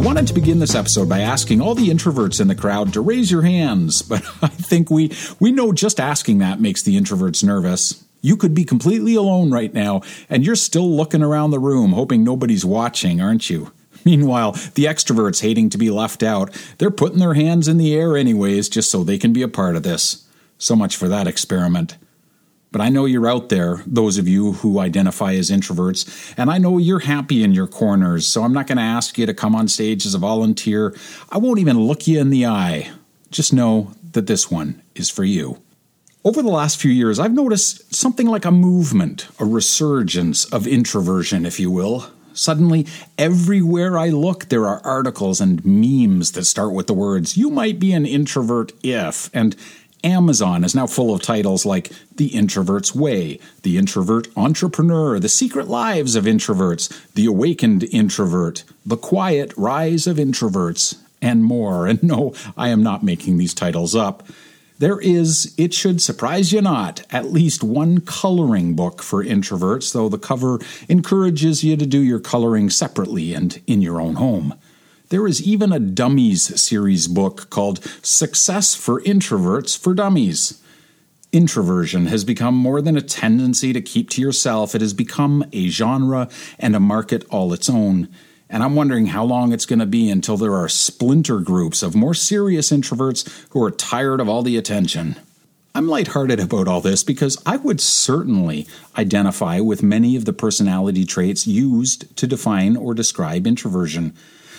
I wanted to begin this episode by asking all the introverts in the crowd to raise your hands, but I think we, we know just asking that makes the introverts nervous. You could be completely alone right now, and you're still looking around the room, hoping nobody's watching, aren't you? Meanwhile, the extroverts hating to be left out, they're putting their hands in the air anyways just so they can be a part of this. So much for that experiment. But I know you're out there, those of you who identify as introverts, and I know you're happy in your corners, so I'm not going to ask you to come on stage as a volunteer. I won't even look you in the eye. Just know that this one is for you. Over the last few years, I've noticed something like a movement, a resurgence of introversion, if you will. Suddenly, everywhere I look, there are articles and memes that start with the words, You might be an introvert if, and Amazon is now full of titles like The Introvert's Way, The Introvert Entrepreneur, The Secret Lives of Introverts, The Awakened Introvert, The Quiet Rise of Introverts, and more. And no, I am not making these titles up. There is, it should surprise you not, at least one coloring book for introverts, though the cover encourages you to do your coloring separately and in your own home. There is even a Dummies series book called Success for Introverts for Dummies. Introversion has become more than a tendency to keep to yourself, it has become a genre and a market all its own. And I'm wondering how long it's going to be until there are splinter groups of more serious introverts who are tired of all the attention. I'm lighthearted about all this because I would certainly identify with many of the personality traits used to define or describe introversion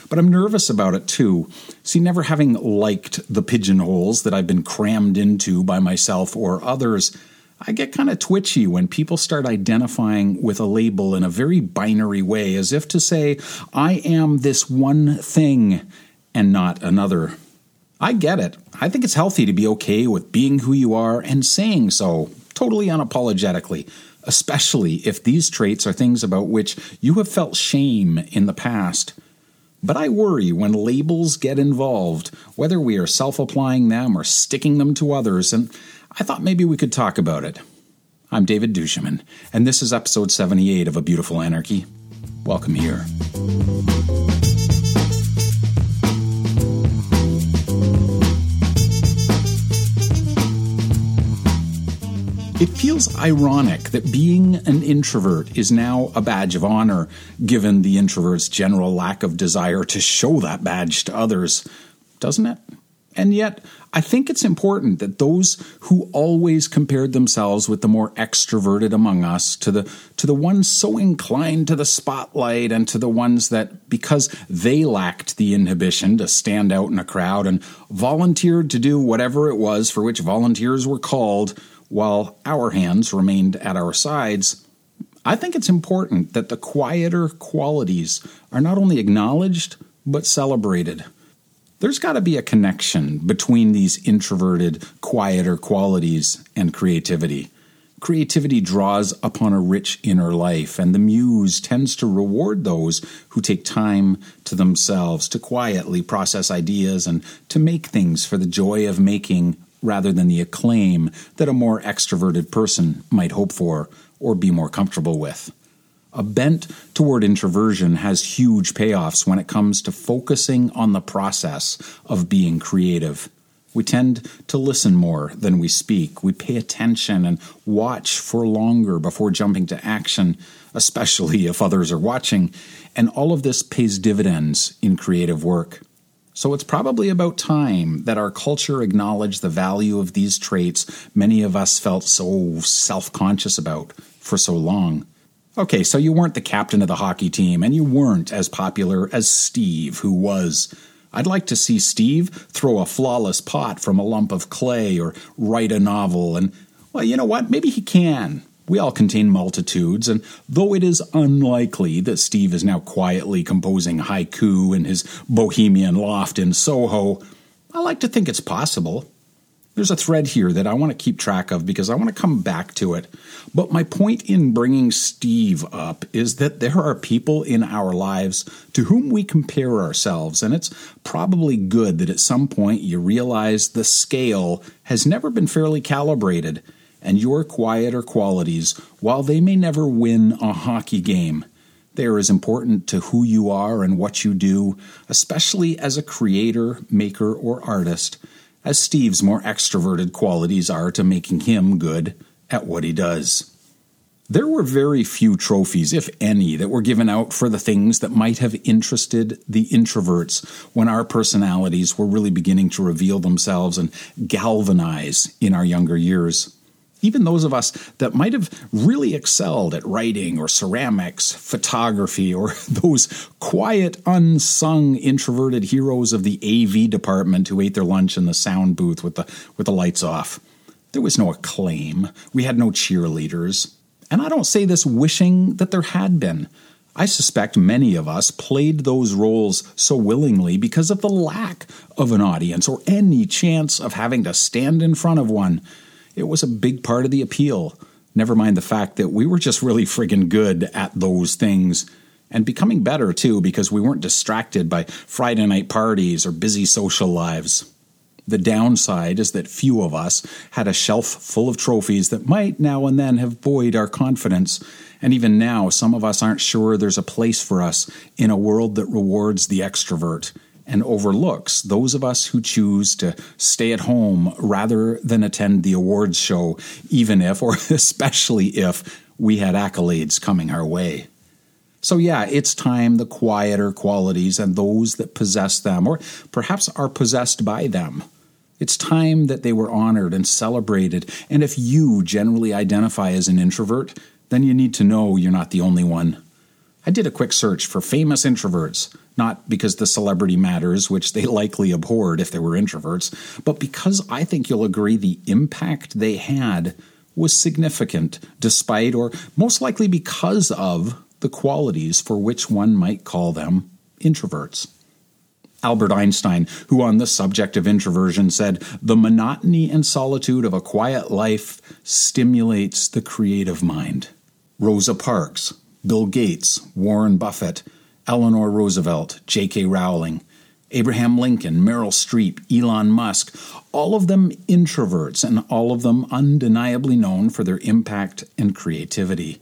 but I'm nervous about it too. See, never having liked the pigeonholes that I've been crammed into by myself or others, I get kind of twitchy when people start identifying with a label in a very binary way, as if to say, I am this one thing and not another. I get it. I think it's healthy to be okay with being who you are and saying so, totally unapologetically, especially if these traits are things about which you have felt shame in the past. But I worry when labels get involved, whether we are self applying them or sticking them to others, and I thought maybe we could talk about it. I'm David Duchemin, and this is episode 78 of A Beautiful Anarchy. Welcome here. It feels ironic that being an introvert is now a badge of honor, given the introvert's general lack of desire to show that badge to others, doesn't it? And yet, I think it's important that those who always compared themselves with the more extroverted among us to the to the ones so inclined to the spotlight and to the ones that because they lacked the inhibition to stand out in a crowd and volunteered to do whatever it was for which volunteers were called while our hands remained at our sides, I think it's important that the quieter qualities are not only acknowledged, but celebrated. There's got to be a connection between these introverted, quieter qualities and creativity. Creativity draws upon a rich inner life, and the muse tends to reward those who take time to themselves to quietly process ideas and to make things for the joy of making rather than the acclaim that a more extroverted person might hope for or be more comfortable with. A bent toward introversion has huge payoffs when it comes to focusing on the process of being creative. We tend to listen more than we speak. We pay attention and watch for longer before jumping to action, especially if others are watching. And all of this pays dividends in creative work. So it's probably about time that our culture acknowledged the value of these traits many of us felt so self conscious about for so long. Okay, so you weren't the captain of the hockey team, and you weren't as popular as Steve, who was. I'd like to see Steve throw a flawless pot from a lump of clay or write a novel, and, well, you know what? Maybe he can. We all contain multitudes, and though it is unlikely that Steve is now quietly composing haiku in his bohemian loft in Soho, I like to think it's possible. There's a thread here that I want to keep track of because I want to come back to it. But my point in bringing Steve up is that there are people in our lives to whom we compare ourselves, and it's probably good that at some point you realize the scale has never been fairly calibrated and your quieter qualities, while they may never win a hockey game, They are as important to who you are and what you do, especially as a creator, maker, or artist, as Steve's more extroverted qualities are to making him good at what he does. There were very few trophies, if any, that were given out for the things that might have interested the introverts when our personalities were really beginning to reveal themselves and galvanize in our younger years. Even those of us that might have really excelled at writing or ceramics, photography, or those quiet, unsung, introverted heroes of the AV department who ate their lunch in the sound booth with the, with the lights off. There was no acclaim. We had no cheerleaders. And I don't say this wishing that there had been. I suspect many of us played those roles so willingly because of the lack of an audience or any chance of having to stand in front of one. It was a big part of the appeal. Never mind the fact that we were just really friggin' good at those things. And becoming better, too, because we weren't distracted by Friday night parties or busy social lives. The downside is that few of us had a shelf full of trophies that might now and then have buoyed our confidence. And even now, some of us aren't sure there's a place for us in a world that rewards the extrovert and overlooks those of us who choose to stay at home rather than attend the awards show, even if, or especially if, we had accolades coming our way. So, yeah, it's time the quieter qualities and those that possess them, or perhaps are possessed by them. It's time that they were honored and celebrated. And if you generally identify as an introvert, then you need to know you're not the only one. I did a quick search for famous introverts, not because the celebrity matters, which they likely abhorred if they were introverts, but because I think you'll agree the impact they had was significant, despite or most likely because of the qualities for which one might call them introverts. Albert Einstein, who on the subject of introversion said, The monotony and solitude of a quiet life stimulates the creative mind. Rosa Parks, Bill Gates, Warren Buffett, Eleanor Roosevelt, J.K. Rowling, Abraham Lincoln, Meryl Streep, Elon Musk, all of them introverts and all of them undeniably known for their impact and creativity.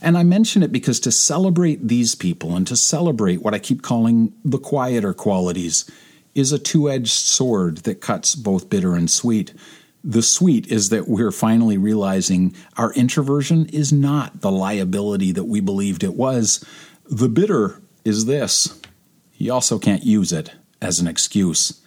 And I mention it because to celebrate these people and to celebrate what I keep calling the quieter qualities is a two edged sword that cuts both bitter and sweet. The sweet is that we're finally realizing our introversion is not the liability that we believed it was. The bitter is this you also can't use it as an excuse.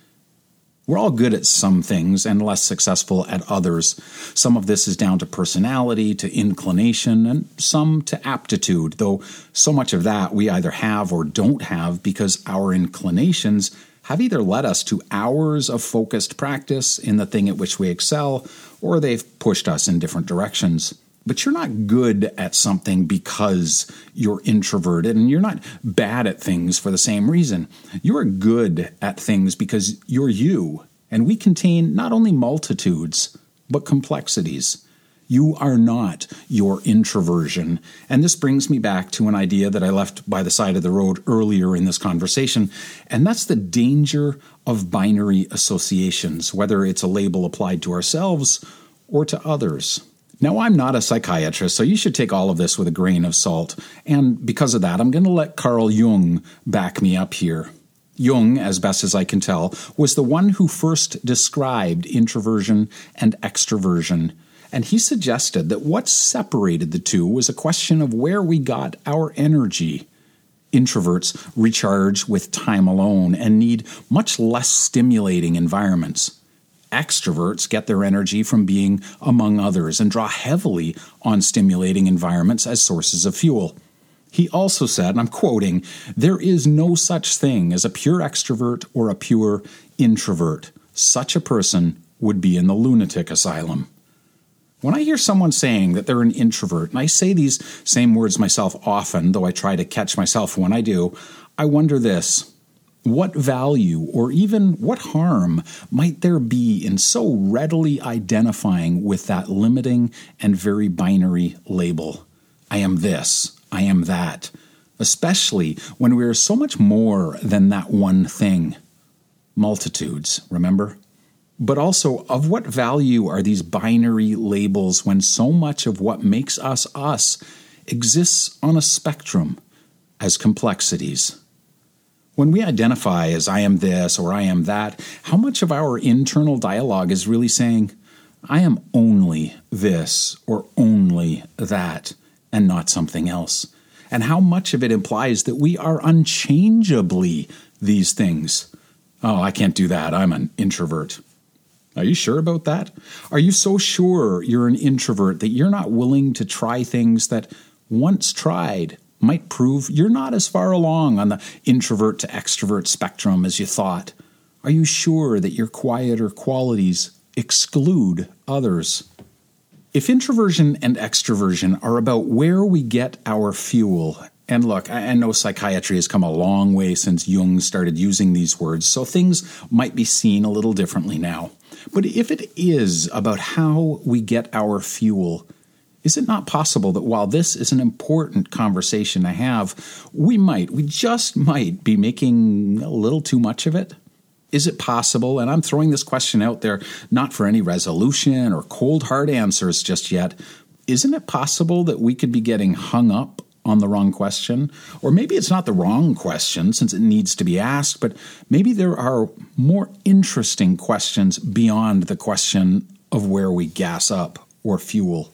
We're all good at some things and less successful at others. Some of this is down to personality, to inclination, and some to aptitude, though so much of that we either have or don't have because our inclinations have either led us to hours of focused practice in the thing at which we excel, or they've pushed us in different directions. But you're not good at something because you're introverted, and you're not bad at things for the same reason. You're good at things because you're you, and we contain not only multitudes, but complexities. You are not your introversion. And this brings me back to an idea that I left by the side of the road earlier in this conversation, and that's the danger of binary associations, whether it's a label applied to ourselves or to others. Now, I'm not a psychiatrist, so you should take all of this with a grain of salt. And because of that, I'm going to let Carl Jung back me up here. Jung, as best as I can tell, was the one who first described introversion and extroversion. And he suggested that what separated the two was a question of where we got our energy. Introverts recharge with time alone and need much less stimulating environments. Extroverts get their energy from being among others and draw heavily on stimulating environments as sources of fuel. He also said, and I'm quoting, there is no such thing as a pure extrovert or a pure introvert. Such a person would be in the lunatic asylum. When I hear someone saying that they're an introvert, and I say these same words myself often, though I try to catch myself when I do, I wonder this what value or even what harm might there be in so readily identifying with that limiting and very binary label? I am this, I am that, especially when we are so much more than that one thing. Multitudes, remember? But also, of what value are these binary labels when so much of what makes us us exists on a spectrum? as complexities. When we identify as I am this or I am that, how much of our internal dialogue is really saying, I am only this or only that, and not something else? And how much of it implies that we are unchangeably these things? Oh, I can't do that. I'm an introvert. Are you sure about that? Are you so sure you're an introvert that you're not willing to try things that, once tried, might prove you're not as far along on the introvert to extrovert spectrum as you thought? Are you sure that your quieter qualities exclude others? If introversion and extroversion are about where we get our fuel, and look, I know psychiatry has come a long way since Jung started using these words, so things might be seen a little differently now. But if it is about how we get our fuel, is it not possible that while this is an important conversation to have, we might, we just might be making a little too much of it? Is it possible, and I'm throwing this question out there not for any resolution or cold hard answers just yet, isn't it possible that we could be getting hung up on the wrong question? Or maybe it's not the wrong question since it needs to be asked, but maybe there are more interesting questions beyond the question of where we gas up or fuel.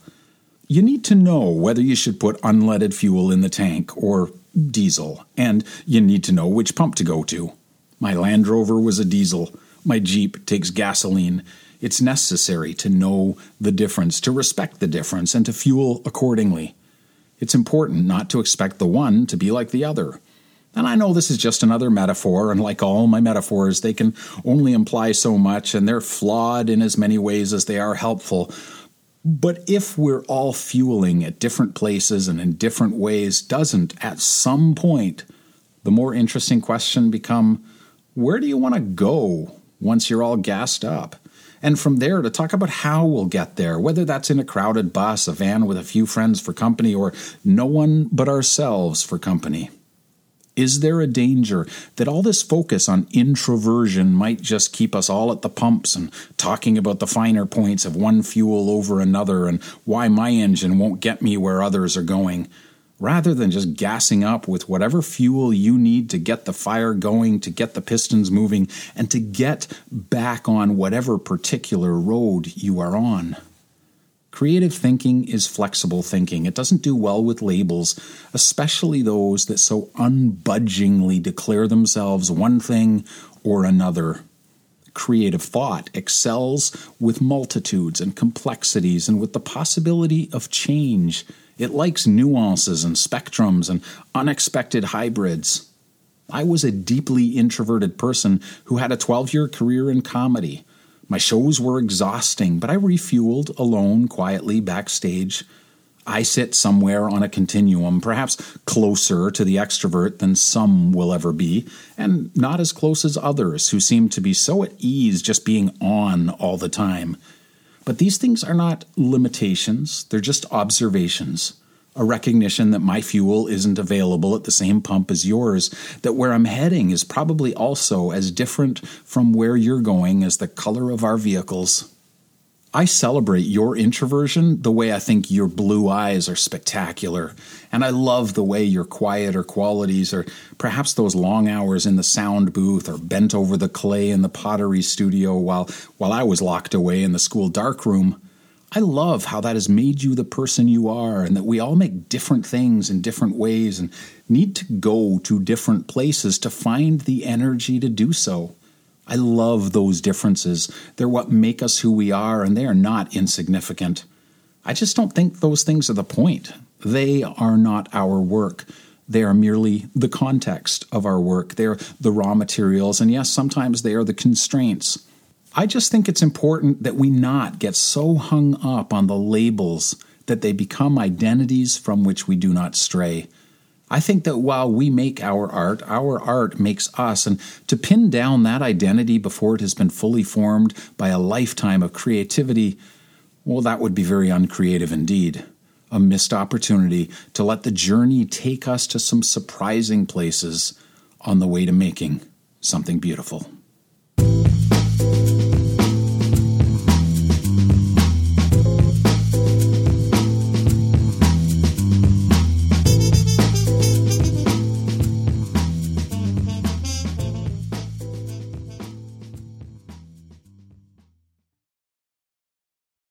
You need to know whether you should put unleaded fuel in the tank or diesel, and you need to know which pump to go to. My Land Rover was a diesel. My Jeep takes gasoline. It's necessary to know the difference, to respect the difference, and to fuel accordingly. It's important not to expect the one to be like the other. And I know this is just another metaphor, and like all my metaphors, they can only imply so much, and they're flawed in as many ways as they are helpful. But if we're all fueling at different places and in different ways, doesn't at some point the more interesting question become where do you want to go once you're all gassed up? And from there to talk about how we'll get there, whether that's in a crowded bus, a van with a few friends for company, or no one but ourselves for company. Is there a danger that all this focus on introversion might just keep us all at the pumps and talking about the finer points of one fuel over another and why my engine won't get me where others are going? Rather than just gassing up with whatever fuel you need to get the fire going, to get the pistons moving, and to get back on whatever particular road you are on. Creative thinking is flexible thinking. It doesn't do well with labels, especially those that so unbudgingly declare themselves one thing or another. Creative thought excels with multitudes and complexities and with the possibility of change. It likes nuances and spectrums and unexpected hybrids. I was a deeply introverted person who had a 12 year career in comedy. My shows were exhausting, but I refueled alone, quietly, backstage. I sit somewhere on a continuum, perhaps closer to the extrovert than some will ever be, and not as close as others who seem to be so at ease just being on all the time. But these things are not limitations, they're just observations a recognition that my fuel isn't available at the same pump as yours, that where I'm heading is probably also as different from where you're going as the color of our vehicles. I celebrate your introversion the way I think your blue eyes are spectacular, and I love the way your quieter qualities, or perhaps those long hours in the sound booth, or bent over the clay in the pottery studio while, while I was locked away in the school darkroom, I love how that has made you the person you are, and that we all make different things in different ways and need to go to different places to find the energy to do so. I love those differences. They're what make us who we are, and they are not insignificant. I just don't think those things are the point. They are not our work. They are merely the context of our work. They're the raw materials, and yes, sometimes they are the constraints. I just think it's important that we not get so hung up on the labels that they become identities from which we do not stray. I think that while we make our art, our art makes us, and to pin down that identity before it has been fully formed by a lifetime of creativity, well, that would be very uncreative indeed. A missed opportunity to let the journey take us to some surprising places on the way to making something beautiful.